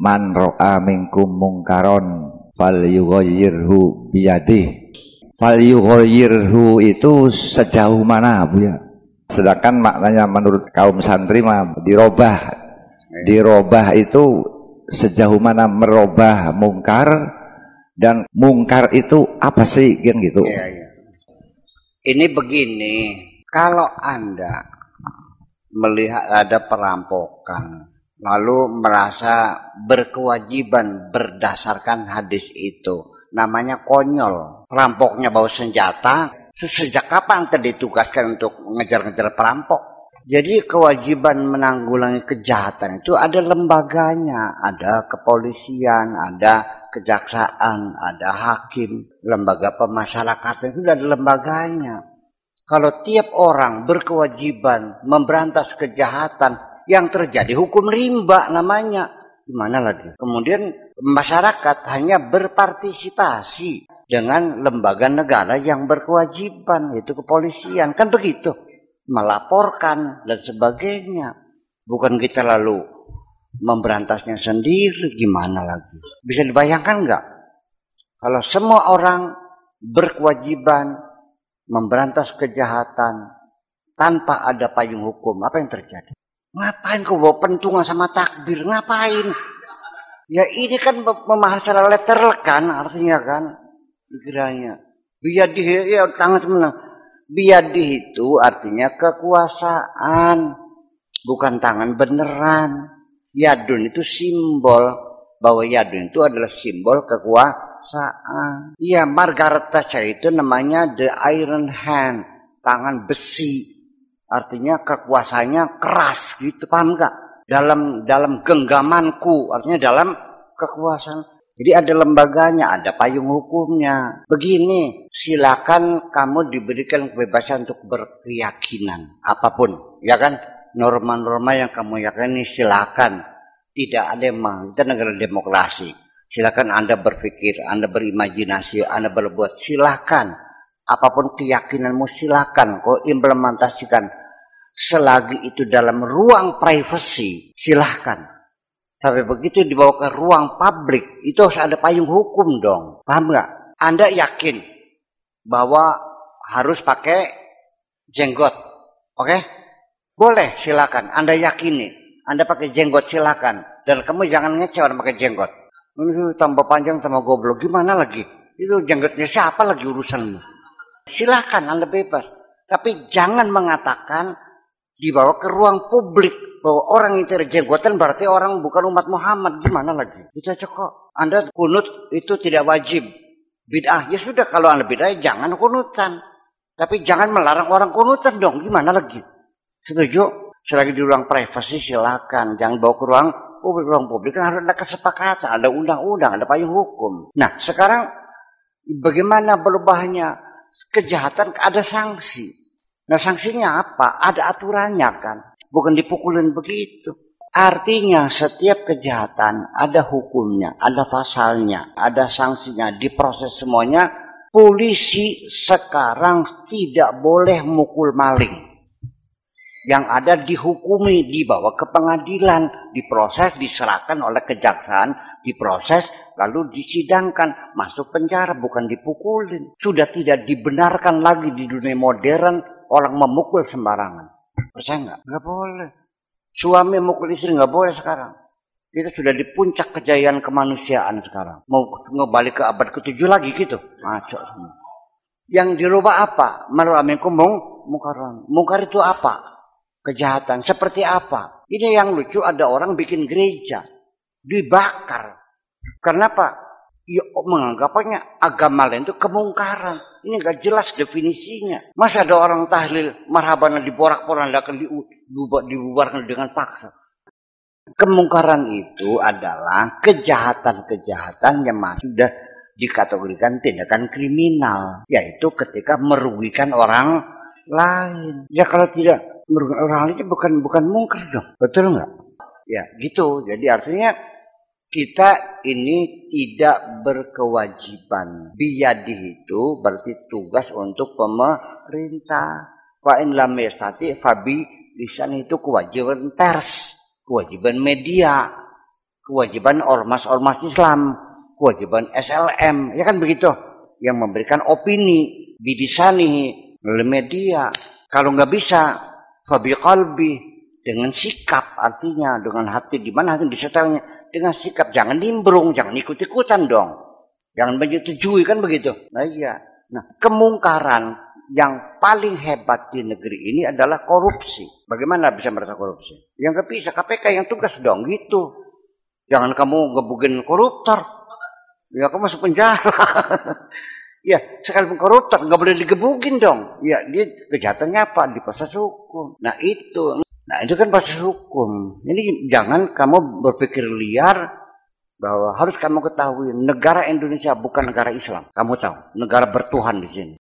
man ro'a minkum mungkaron fal yughayyirhu biyadih. Fal yughayyirhu itu sejauh mana Bu ya? Sedangkan maknanya menurut kaum santri mah dirobah. Dirobah itu sejauh mana merubah mungkar dan mungkar itu apa sih kan gitu? Ya, ya. ini begini kalau anda melihat ada perampokan lalu merasa berkewajiban berdasarkan hadis itu. Namanya konyol. Perampoknya bawa senjata. Sejak kapan kita ditugaskan untuk mengejar-ngejar perampok? Jadi kewajiban menanggulangi kejahatan itu ada lembaganya, ada kepolisian, ada kejaksaan, ada hakim, lembaga pemasyarakatan itu ada lembaganya. Kalau tiap orang berkewajiban memberantas kejahatan yang terjadi hukum rimba namanya. Gimana lagi? Kemudian masyarakat hanya berpartisipasi dengan lembaga negara yang berkewajiban, yaitu kepolisian. Kan begitu. Melaporkan dan sebagainya. Bukan kita lalu memberantasnya sendiri, gimana lagi? Bisa dibayangkan nggak? Kalau semua orang berkewajiban memberantas kejahatan tanpa ada payung hukum, apa yang terjadi? Ngapain kau bawa pentungan sama takbir? Ngapain? Ya ini kan memahami secara letterlek kan artinya kan. Pikirannya. Biadih ya tangan sebenarnya. Biadih itu artinya kekuasaan. Bukan tangan beneran. Yadun itu simbol. Bahwa yadun itu adalah simbol kekuasaan. Iya Margaret Thatcher itu namanya the iron hand. Tangan besi artinya kekuasaannya keras gitu paham nggak? Dalam dalam genggamanku artinya dalam kekuasaan. Jadi ada lembaganya ada payung hukumnya. Begini silakan kamu diberikan kebebasan untuk berkeyakinan apa pun ya kan? Norma-norma yang kamu yakini silakan. Tidak ada emang kita negara demokrasi. Silakan anda berpikir anda berimajinasi anda berbuat silakan. Apa pun keyakinanmu silakan kau implementasikan selagi itu dalam ruang privasi silahkan. Tapi begitu dibawa ke ruang publik itu harus ada payung hukum dong. Paham nggak? Anda yakin bahwa harus pakai jenggot? Oke? Okay? boleh silakan anda yakini. Anda pakai jenggot silakan dan kamu jangan ngecewa pakai jenggot. Ini tambah panjang tambah goblok. Gimana lagi? Itu jenggotnya siapa lagi urusanmu? Silakan anda bebas. Tapi jangan mengatakan dibawa ke ruang publik. Bahwa orang yang tidak jenggotan berarti orang bukan umat Muhammad. Gimana lagi? Kita cokok anda kunut itu tidak wajib. Bid'ah. Ya sudah kalau anda bid'ah jangan kunutan. Tapi jangan melarang orang kunutan dong. Gimana lagi? Setuju? Selagi di ruang privasi silakan. Jangan bawa ke ruang publik. Ruang publik kan harus ada kesepakatan ada undang-undang ada payung hukum. Nah sekarang bagaimana berubahnya kejahatan ada sanksi Nah sanksinya apa? Ada aturannya kan. Bukan dipukulin begitu. Artinya setiap kejahatan ada hukumnya, ada pasalnya, ada sanksinya, diproses semuanya. Polisi sekarang tidak boleh mukul maling. Yang ada dihukumi, dibawa ke pengadilan, diproses, diserahkan oleh kejaksaan, diproses, lalu disidangkan, masuk penjara, bukan dipukulin. Sudah tidak dibenarkan lagi di dunia modern orang memukul sembarangan. Percaya nggak? Nggak boleh. Suami memukul istri nggak boleh sekarang. Kita sudah di puncak kejayaan kemanusiaan sekarang. Mau ngebalik ke abad ke-7 lagi gitu. Ngaco semua. Yang dirubah apa? Menurut mung mungkaran. Mungkar itu apa? Kejahatan. Seperti apa? Ini yang lucu ada orang bikin gereja. Dibakar. Kenapa? Ya menganggapnya agama lain itu kemungkaran. Ini gak jelas definisinya. Masa ada orang tahlil marhaban diporak-porandakan dibubarkan dengan paksa. Kemungkaran itu adalah kejahatan-kejahatan yang masih sudah dikategorikan tindakan kriminal. Yaitu ketika merugikan orang lain. Ya kalau tidak merugikan orang lain bukan bukan mungkar dong. Betul nggak? Ya gitu. Jadi artinya kita ini tidak berkewajiban. Biyadi itu berarti tugas untuk pemerintah. Wa in lam yastati fabi lisan itu kewajiban pers, kewajiban media. kewajiban ormas-ormas Islam, kewajiban SLM, ya kan begitu? Yang memberikan opini, bidisani, melalui media. Kalau nggak bisa, fabi kalbi, dengan sikap artinya, dengan hati, di mana hati disetelnya, dengan sikap, jangan nimbrung, jangan ikut-ikutan dong. Jangan menyetujui, kan begitu? Nah iya. Nah, kemungkaran yang paling hebat di negeri ini adalah korupsi. Bagaimana bisa merasa korupsi? Yang bisa KPK yang tugas dong gitu. Jangan kamu ngebugin koruptor. Ya kamu masuk penjara. ya sekalipun koruptor nggak boleh digebugin dong. Ya dia kejahatannya apa? Di proses hukum. Nah itu. Nah itu kan proses hukum. Ini jangan kamu berpikir liar bahwa harus kamu ketahui negara Indonesia bukan negara Islam. Kamu tahu, negara bertuhan di sini.